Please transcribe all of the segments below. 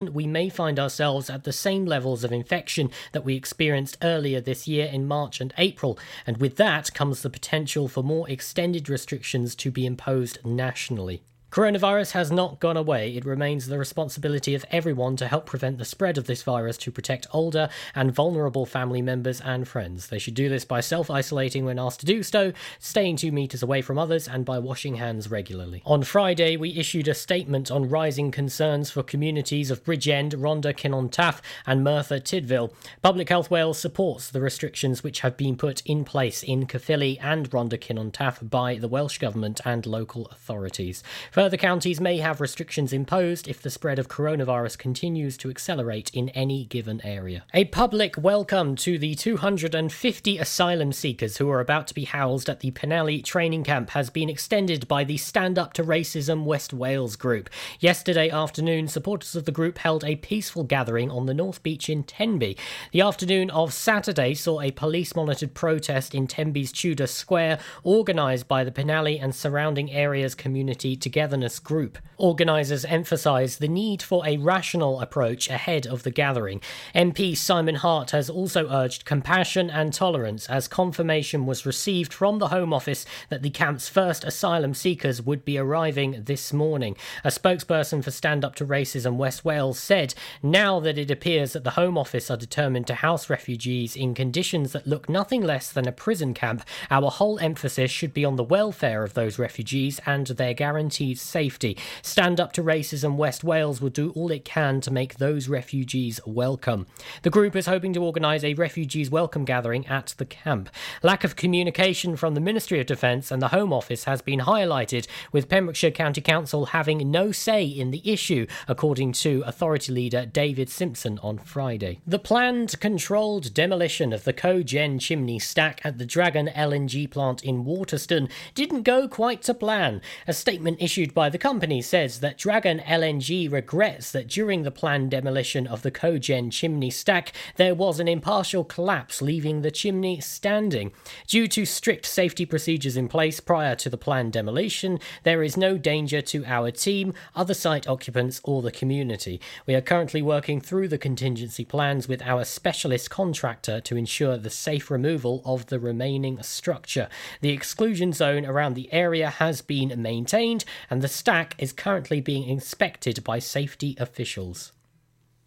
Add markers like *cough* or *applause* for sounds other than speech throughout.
we may find ourselves at the same levels of infection that we experienced earlier this year in March and April, and with that comes the potential for more extended restrictions to be imposed nationally. Coronavirus has not gone away. It remains the responsibility of everyone to help prevent the spread of this virus to protect older and vulnerable family members and friends. They should do this by self isolating when asked to do so, staying two metres away from others, and by washing hands regularly. On Friday, we issued a statement on rising concerns for communities of Bridgend, Rhondda Cynon Taf, and Merthyr Tydfil. Public Health Wales supports the restrictions which have been put in place in Caerphilly and Rhondda Cynon Taf by the Welsh Government and local authorities. Further counties may have restrictions imposed if the spread of coronavirus continues to accelerate in any given area. A public welcome to the 250 asylum seekers who are about to be housed at the Penally training camp has been extended by the Stand Up to Racism West Wales group. Yesterday afternoon, supporters of the group held a peaceful gathering on the North Beach in Tenby. The afternoon of Saturday saw a police monitored protest in Tenby's Tudor Square, organised by the Penally and surrounding areas community together group. Organisers emphasise the need for a rational approach ahead of the gathering. MP Simon Hart has also urged compassion and tolerance as confirmation was received from the Home Office that the camp's first asylum seekers would be arriving this morning. A spokesperson for Stand Up to Racism West Wales said, Now that it appears that the Home Office are determined to house refugees in conditions that look nothing less than a prison camp, our whole emphasis should be on the welfare of those refugees and their guaranteed safety. Stand Up to Racism West Wales will do all it can to make those refugees welcome. The group is hoping to organise a refugees welcome gathering at the camp. Lack of communication from the Ministry of Defence and the Home Office has been highlighted, with Pembrokeshire County Council having no say in the issue, according to Authority leader David Simpson on Friday. The planned controlled demolition of the cogen chimney stack at the Dragon LNG plant in Waterston didn't go quite to plan. A statement issued issued by the company says that Dragon LNG regrets that during the planned demolition of the cogen chimney stack, there was an impartial collapse, leaving the chimney standing. Due to strict safety procedures in place prior to the planned demolition, there is no danger to our team, other site occupants, or the community. We are currently working through the contingency plans with our specialist contractor to ensure the safe removal of the remaining structure. The exclusion zone around the area has been maintained, and and the stack is currently being inspected by safety officials.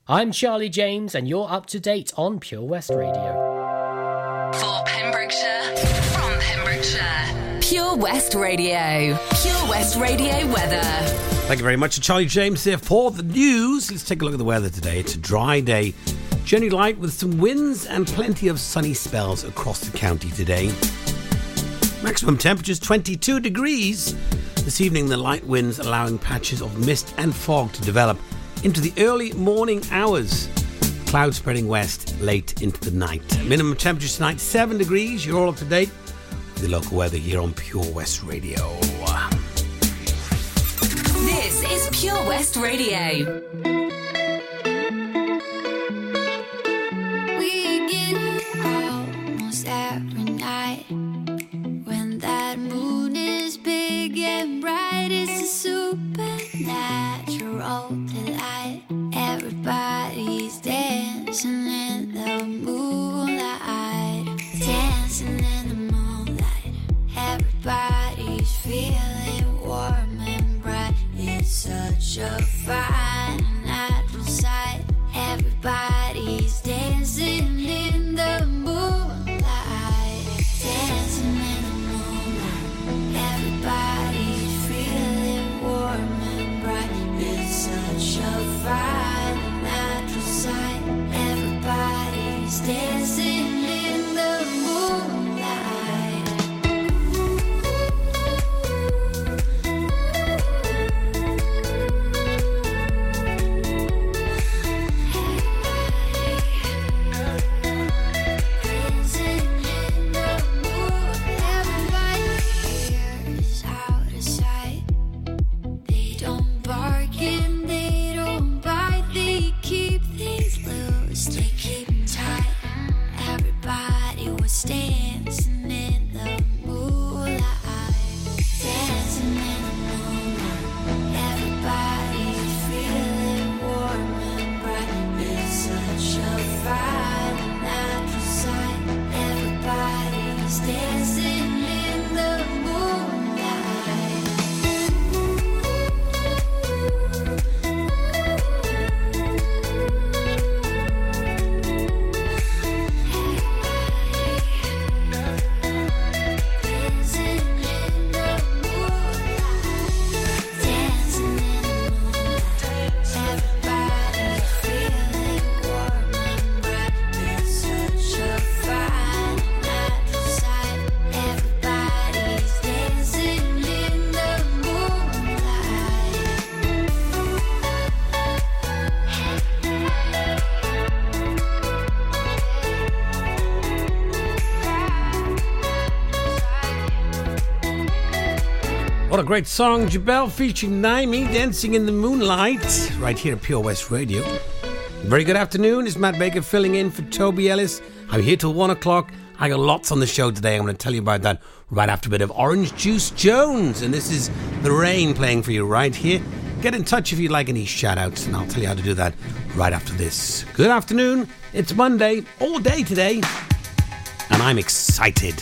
I'm Charlie James, and you're up to date on Pure West Radio. For Pembrokeshire, from Pembrokeshire, Pure West Radio. Pure West Radio weather. Thank you very much to Charlie James here for the news. Let's take a look at the weather today. It's a dry day, generally light with some winds and plenty of sunny spells across the county today. Maximum temperatures 22 degrees. This evening, the light winds allowing patches of mist and fog to develop into the early morning hours. Clouds spreading west late into the night. Minimum temperatures tonight 7 degrees. You're all up to date with the local weather here on Pure West Radio. This is Pure West Radio. We get almost every night moon is big and bright. It's a supernatural delight. Everybody's great song. Jubël featuring NEIMY dancing in the moonlight right here at Pure West Radio. Very good afternoon. It's Matt Baker filling in for Toby Ellis. I'm here till one o'clock. I got lots on the show today. I'm going to tell you about that right after a bit of Orange Juice Jones. And this is The Rain playing for you right here. Get in touch if you'd like any shout outs, and I'll tell you how to do that right after this. Good afternoon. It's Monday, all day today, and I'm excited.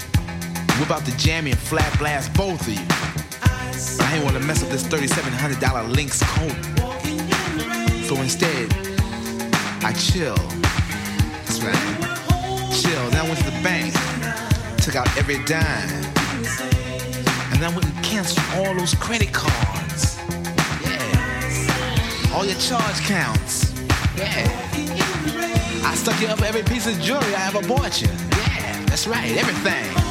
Whip out the jammy and flat blast both of you. I ain't want to mess up this $3,700 Lynx coat. So instead, I chill. That's right. Chill. Then I went to the bank, took out every dime, and then I went and canceled all those credit cards. Yeah. All your charge counts. Yeah. I stuck you up every piece of jewelry I ever bought you. Yeah, that's right. Everything.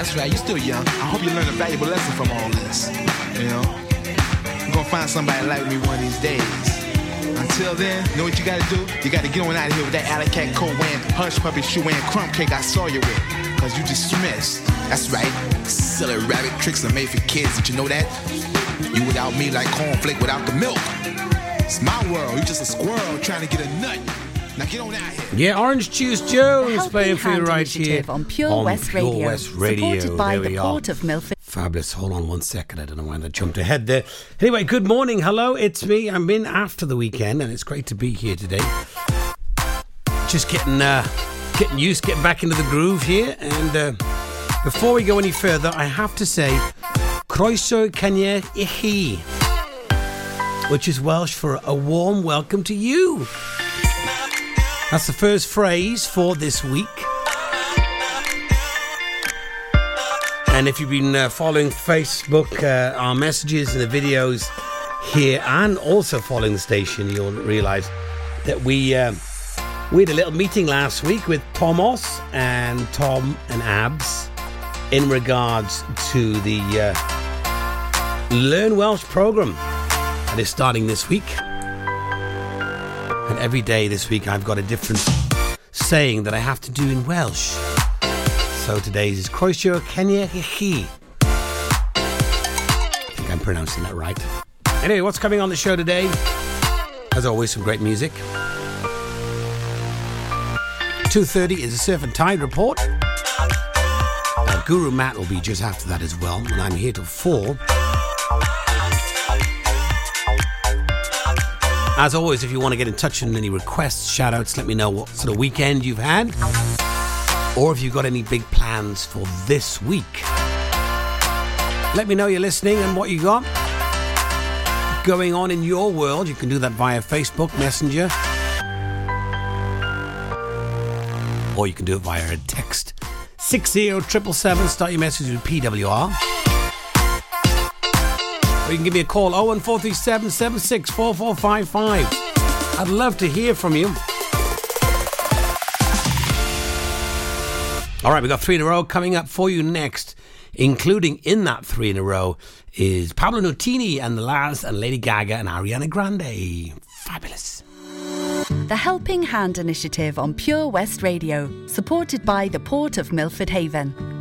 That's right, you're still young. I hope you learn a valuable lesson from all this. You know? You're gonna find somebody like me one of these days. Until then, know what you gotta do? You gotta get on out of here with that alley cat coat wearing, hush puppy shoe and crumb cake I saw you with. Cause you dismissed. That's right. Silly rabbit tricks are made for kids. Did you know that? You without me like cornflake without the milk. It's my world. You just a squirrel trying to get a nut. Now get on out here. Yeah, Orange Juice Jones playing for you right here on Pure on West Pure Radio, West Radio. supported by there the Port are. of Milford. Fabulous. Hold on one second. I don't know why I jumped ahead there. Anyway, good morning. Hello, it's me. I'm in after the weekend, and it's great to be here today. Just getting uh, getting used, getting back into the groove here. And uh, before we go any further, I have to say, Croeso Canier Ichi, which is Welsh for a warm welcome to you. That's the first phrase for this week. And if you've been uh, following Facebook, uh, our messages and the videos here, and also following the station, you'll realise that we uh, we had a little meeting last week with Tomos and Tom and Abs in regards to the uh, Learn Welsh program that is starting this week. And every day this week, I've got a different saying that I have to do in Welsh. So today's is Croesio Kenya Hichi. I think I'm pronouncing that right. Anyway, what's coming on the show today? As always, some great music. 2.30 is a Surf and Tide report. Uh, Guru Matt will be just after that as well, and I'm here till 4. As always, if you want to get in touch with any requests, shout outs, let me know what sort of weekend you've had or if you've got any big plans for this week. Let me know you're listening and what you got going on in your world. You can do that via Facebook Messenger, or you can do it via a text 60777. Start your message with PWR. Or you can give me a call 01437 764455. I'd love to hear from you. All right, we've got three in a row coming up for you next, including in that three in a row is Paolo Nutini and the Laz and Lady Gaga and Ariana Grande. Fabulous. The Helping Hand Initiative on Pure West Radio, supported by the Port of Milford Haven.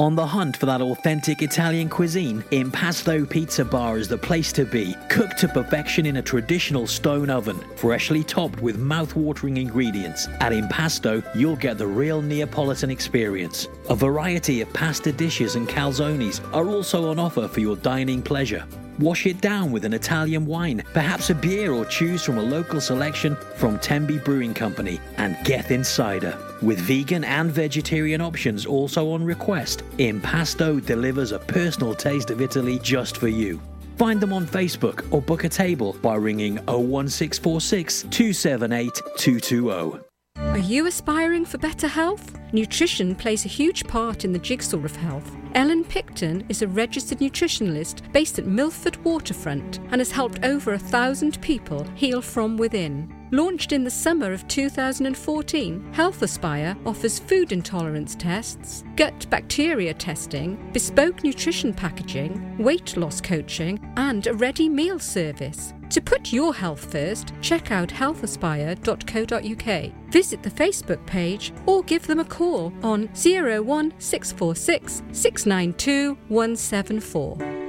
On the hunt for that authentic Italian cuisine, Impasto Pizza Bar is the place to be. Cooked to perfection in a traditional stone oven, freshly topped with mouth-watering ingredients. At Impasto, you'll get the real Neapolitan experience. A variety of pasta dishes and calzones are also on offer for your dining pleasure. Wash it down with an Italian wine, perhaps a beer, or choose from a local selection from Tenby Brewing Company and Geth Insider. With vegan and vegetarian options also on request, Impasto delivers a personal taste of Italy just for you. Find them on Facebook or book a table by ringing 01646 278 220. Are you aspiring for better health? Nutrition plays a huge part in the jigsaw of health. Ellen Picton is a registered nutritionalist based at Milford Waterfront and has helped over a thousand people heal from within. Launched in the summer of 2014, Health Aspire offers food intolerance tests, gut bacteria testing, bespoke nutrition packaging, weight loss coaching, and a ready meal service. To put your health first, check out healthaspire.co.uk. Visit the Facebook page or give them a call on 01646 692 174.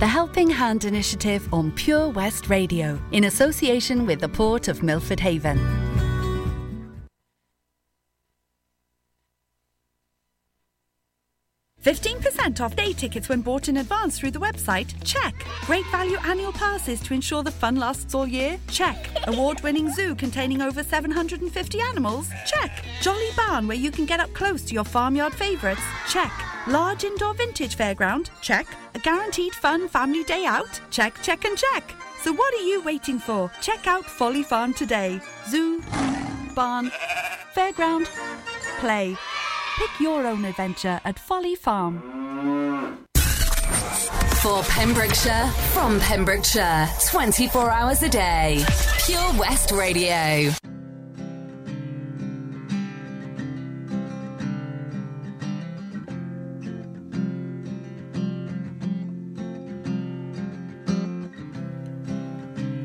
The Helping Hand Initiative on Pure West Radio, in association with the Port of Milford Haven. Fifteen percent off day tickets when bought in advance through the website? Check. Great value annual passes to ensure the fun lasts all year? Check. Award winning zoo containing over 750 animals? Check. Jolly barn where you can get up close to your farmyard favourites? Check. Large indoor vintage fairground? Check. A guaranteed fun family day out? Check, check, and check. So what are you waiting for? Check out Folly Farm today. Zoo, barn, fairground, play. Pick your own adventure at Folly Farm. For Pembrokeshire, from Pembrokeshire, 24 hours a day. Pure West Radio.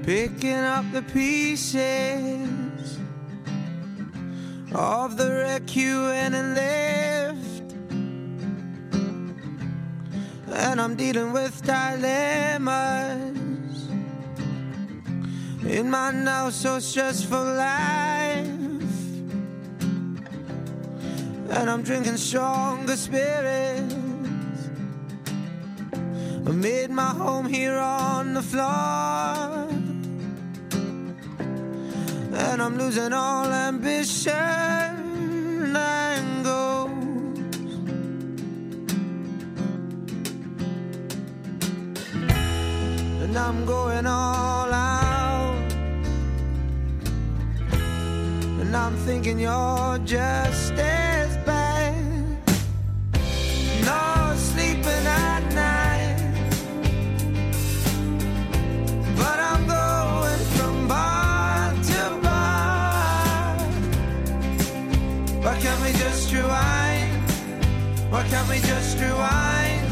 Picking up the pieces of the wreck you went and left. And I'm dealing with dilemmas in my now so stressful life. And I'm drinking stronger spirits. I made my home here on the floor. And I'm losing all ambition and goals. And I'm going all out. And I'm thinking you're just as just rewind?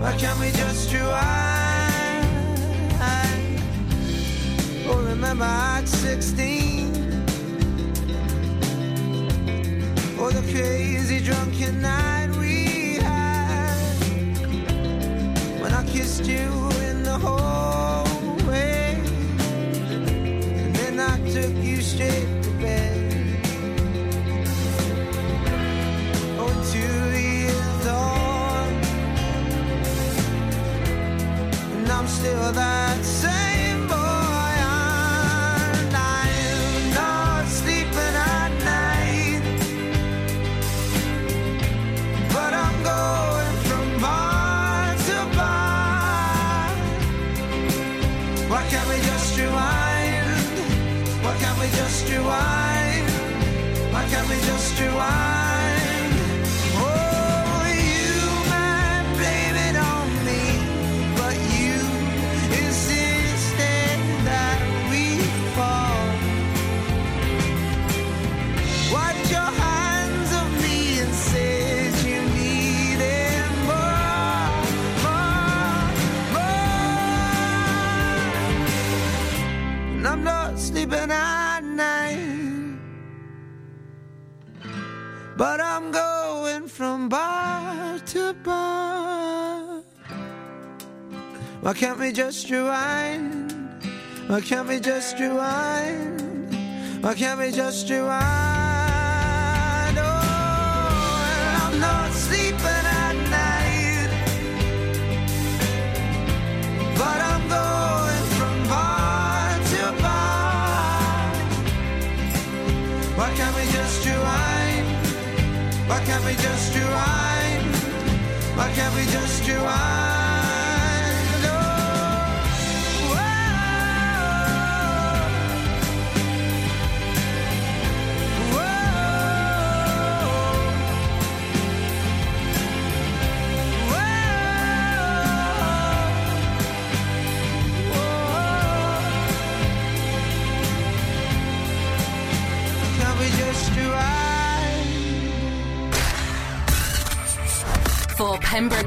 Why can't we just rewind? Oh, remember at 16. Oh, the crazy drunken night we had when I kissed you in the hallway, and then I took you straight still that Why can't we just rewind? Why can't we just rewind? Why can't we just rewind?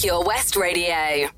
Pure West Radio.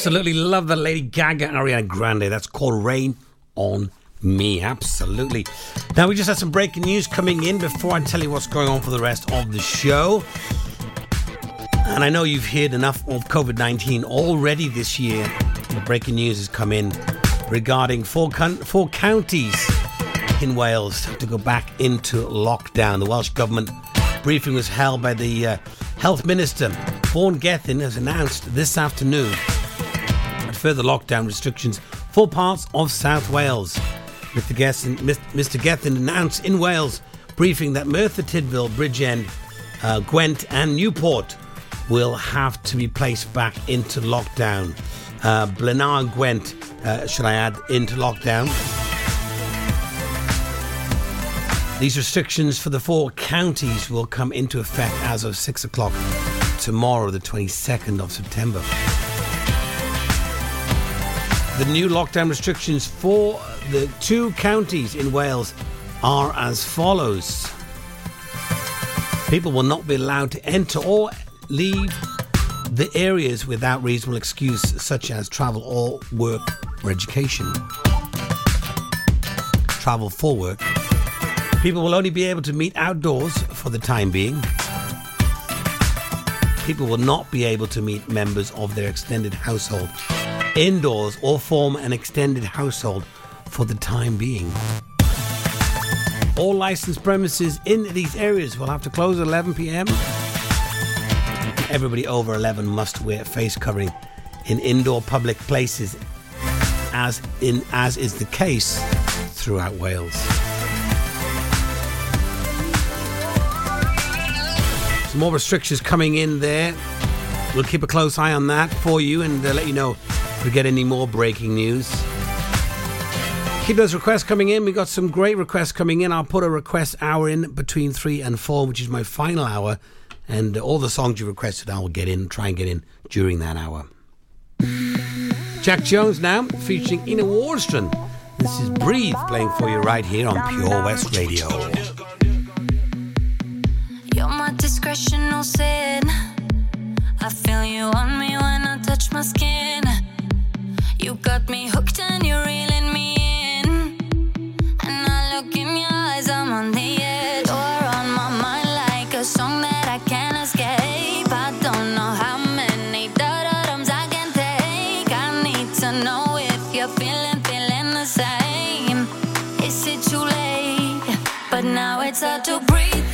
Absolutely love the Lady Gaga and Ariana Grande. That's called Rain on Me. Absolutely. Now, we just had some breaking news coming in before I tell you what's going on for the rest of the show. And I know you've heard enough of COVID 19 already this year. The breaking news has come in regarding four, coun- four counties in Wales to go back into lockdown. The Welsh Government briefing was held by the uh, Health Minister. Vaughan Gething has announced this afternoon further lockdown restrictions for parts of South Wales. Mr. Gething, Mr. Gething announced in Wales briefing that Merthyr Tydfil, Bridgend, uh, Gwent, and Newport will have to be placed back into lockdown. Uh, Blaenau and Gwent, uh, should I add, into lockdown. These restrictions for the four counties will come into effect as of 6 o'clock tomorrow, the 22nd of September. The new lockdown restrictions for the two counties in Wales are as follows People will not be allowed to enter or leave the areas without reasonable excuse, such as travel or work or education. Travel for work. People will only be able to meet outdoors for the time being. People will not be able to meet members of their extended household indoors or form an extended household for the time being. All licensed premises in these areas will have to close at 11 pm. Everybody over 11 must wear face covering in indoor public places as in as is the case throughout Wales. Some more restrictions coming in there. We'll keep a close eye on that for you and uh, let you know we get any more breaking news. Keep those requests coming in. We got some great requests coming in. I'll put a request hour in between three and four, which is my final hour, and all the songs you requested, I will get in, try and get in during that hour. Jax Jones now featuring Ina Wroldsen. This is Breathe playing for you right here on Pure West Radio. You're my discretional sin. I feel you on me when I touch my skin got me hooked and you're reeling me in. And I look in your eyes, I'm on the edge. You're on my mind like a song that I can't escape. I don't know how many I can take. I need to know if you're feeling, feeling the same. Is it too late? But now it's hard to breathe.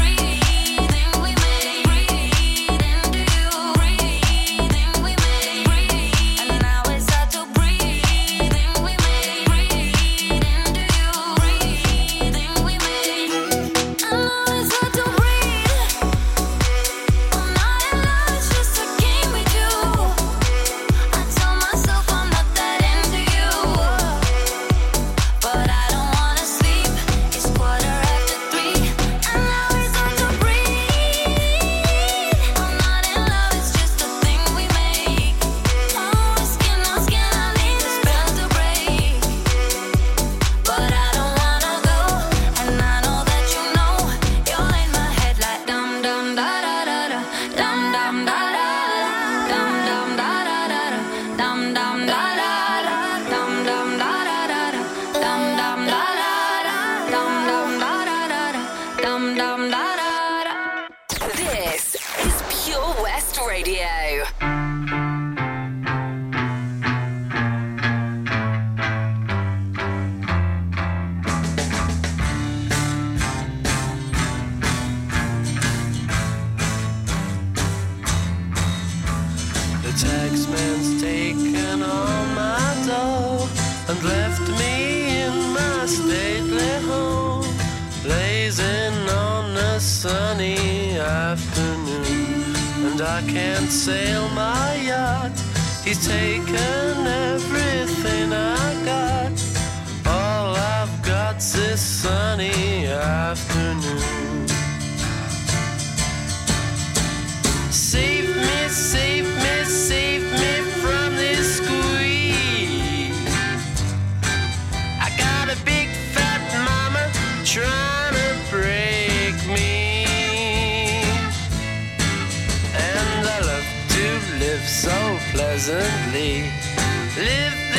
free. pleasantly. Live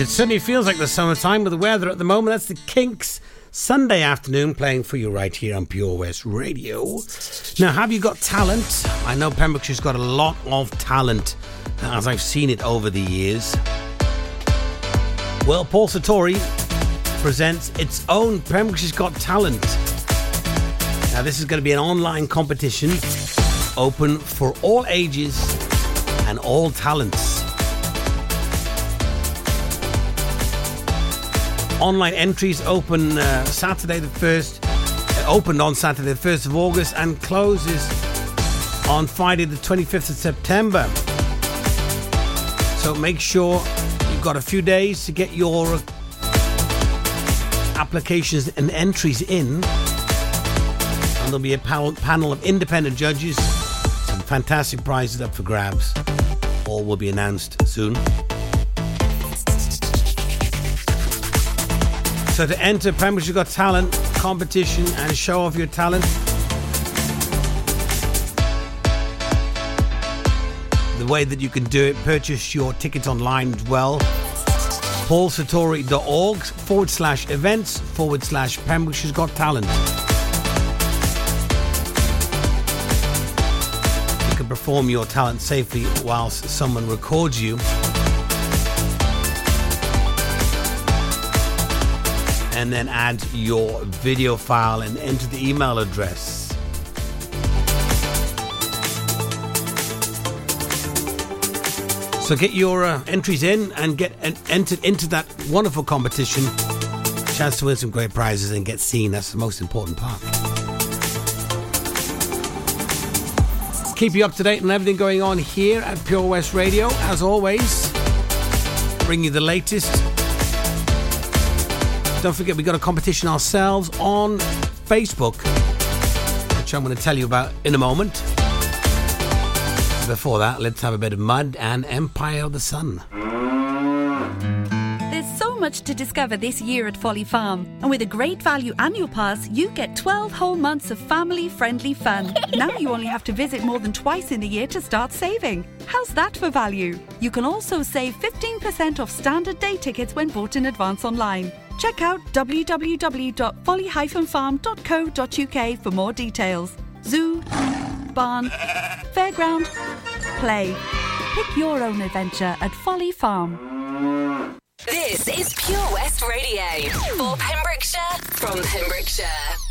It certainly feels like the summertime with the weather at the moment. That's the Kinks Sunny Afternoon playing for you right here on Pure West Radio. Now, have you got talent? I know Pembrokeshire's got a lot of talent, as I've seen it over the years. Well, Paul Sartori presents its own Pembrokeshire's Got Talent. Now, this is going to be an online competition open for all ages and all talents. Online entries open uh, Saturday the 1st, uh, opened on Saturday the 1st of August and closes on Friday the 25th of September. So make sure you've got a few days to get your applications and entries in. And there'll be a panel of independent judges, some fantastic prizes up for grabs. All will be announced soon. So to enter Pembrokeshire Got Talent competition and show off your talent, the way that you can do it, purchase your tickets online as well. paulsartori.org forward slash events forward slash Pembrokeshire's Got Talent. You can perform your talent safely whilst someone records you. And then add your video file and enter the email address. So get your uh, entries in and get en- entered into that wonderful competition. Chance to win some great prizes and get seen. That's the most important part. Keep you up to date on everything going on here at Pure West Radio. As always, bring you the latest don't forget, we got a competition ourselves on Facebook, which I'm going to tell you about in a moment. Before that, let's have a bit of Mud and Empire of the Sun. There's so much to discover this year at Folly Farm. And with a great value annual pass, you get 12 whole months of family friendly fun. *laughs* now you only have to visit more than twice in the year to start saving. How's that for value? You can also save 15% off standard day tickets when bought in advance online. Check out www.folly-farm.co.uk for more details. Zoo, barn, fairground, play. Pick your own adventure at Folly Farm. This is Pure West Radio for Pembrokeshire from Pembrokeshire.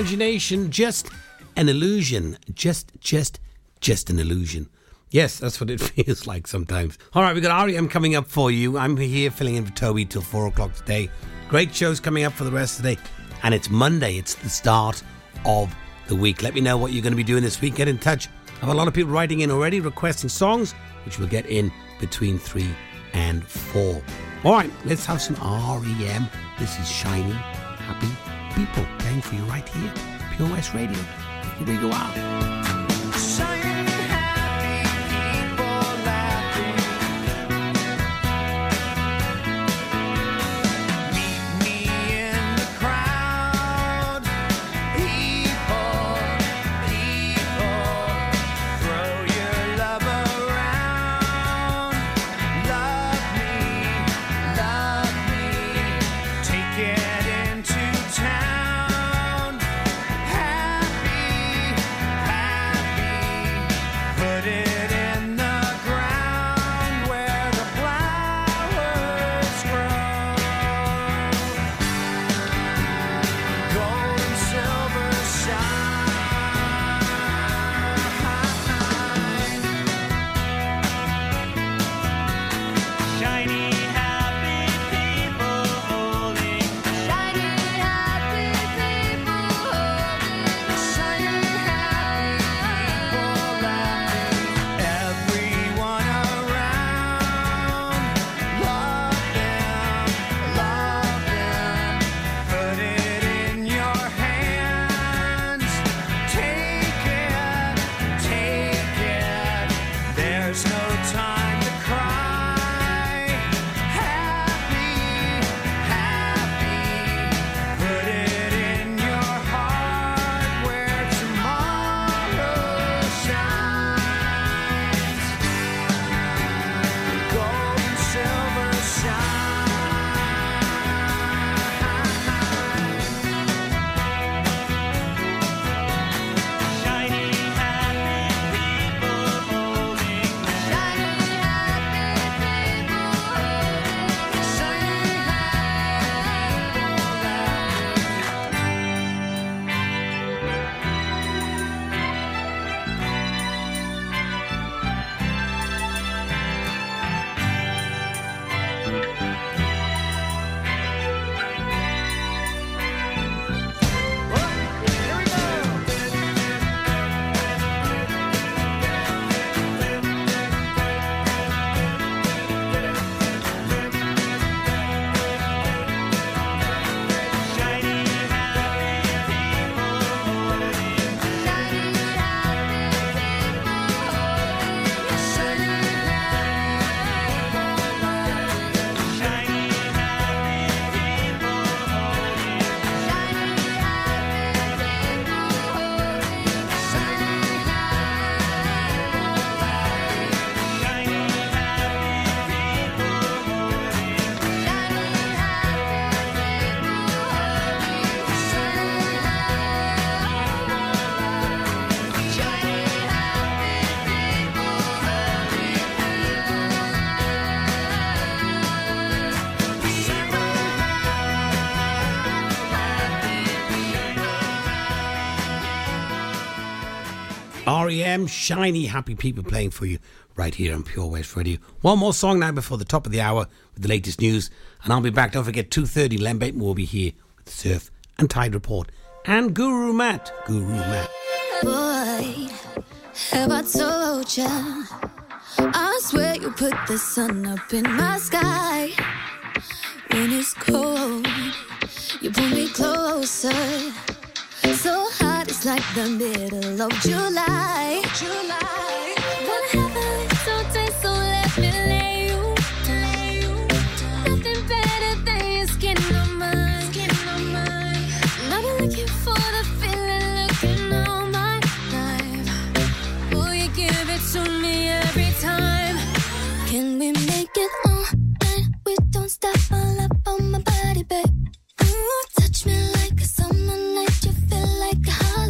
Imagination, just an illusion. Just, just, just an illusion. Yes, that's what it *laughs* feels like sometimes. All right, we've got REM coming up for you. I'm here filling in for Toby till four o'clock today. Great shows coming up for the rest of the day. And it's Monday, it's the start of the week. Let me know what you're going to be doing this week. Get in touch. I have a lot of people writing in already requesting songs, which we'll get in between three and four. All right, let's have some REM. This is Shiny, Happy People playing for you right here. West Radio. Here we go out. REM, shiny, happy people playing for you right here on Pure West Radio. One more song now before the top of the hour with the latest news, and I'll be back. Don't forget, 2.30, Len Bateman will be here with the Surf and Tide Report. And Guru Matt. Guru Matt. Boy, have I told ya? I swear you put the sun up in my sky. When it's cold, you pull me closer. So hot, it's like the middle of July. July. Have a little taste, so let me lay you, lay you. Nothing better than your skin on mine, skin on mine. Been looking for the feeling, looking all my life. Will you give it to me every time? Can we make it all night? We don't stop all up on my body, babe. Ooh, touch me like a summer night. Feel like a holiday.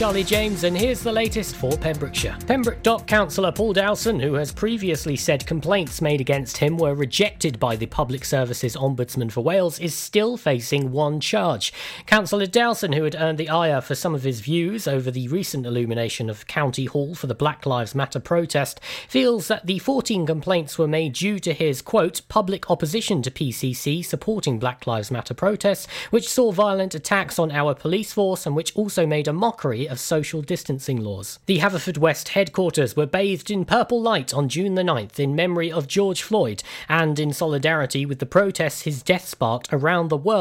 Charlie James, and here's the latest for Pembrokeshire. Pembroke Dock Councillor Paul Dowson, who has previously said complaints made against him were rejected by the Public Services Ombudsman for Wales, is still facing one charge. Councillor Dowson, who had earned the ire for some of his views over the recent illumination of County Hall for the Black Lives Matter protest, feels that the 14 complaints were made due to his, quote, public opposition to PCC supporting Black Lives Matter protests, which saw violent attacks on our police force and which also made a mockery of social distancing laws. The Haverfordwest headquarters were bathed in purple light on June the 9th in memory of George Floyd and in solidarity with the protests his death sparked around the world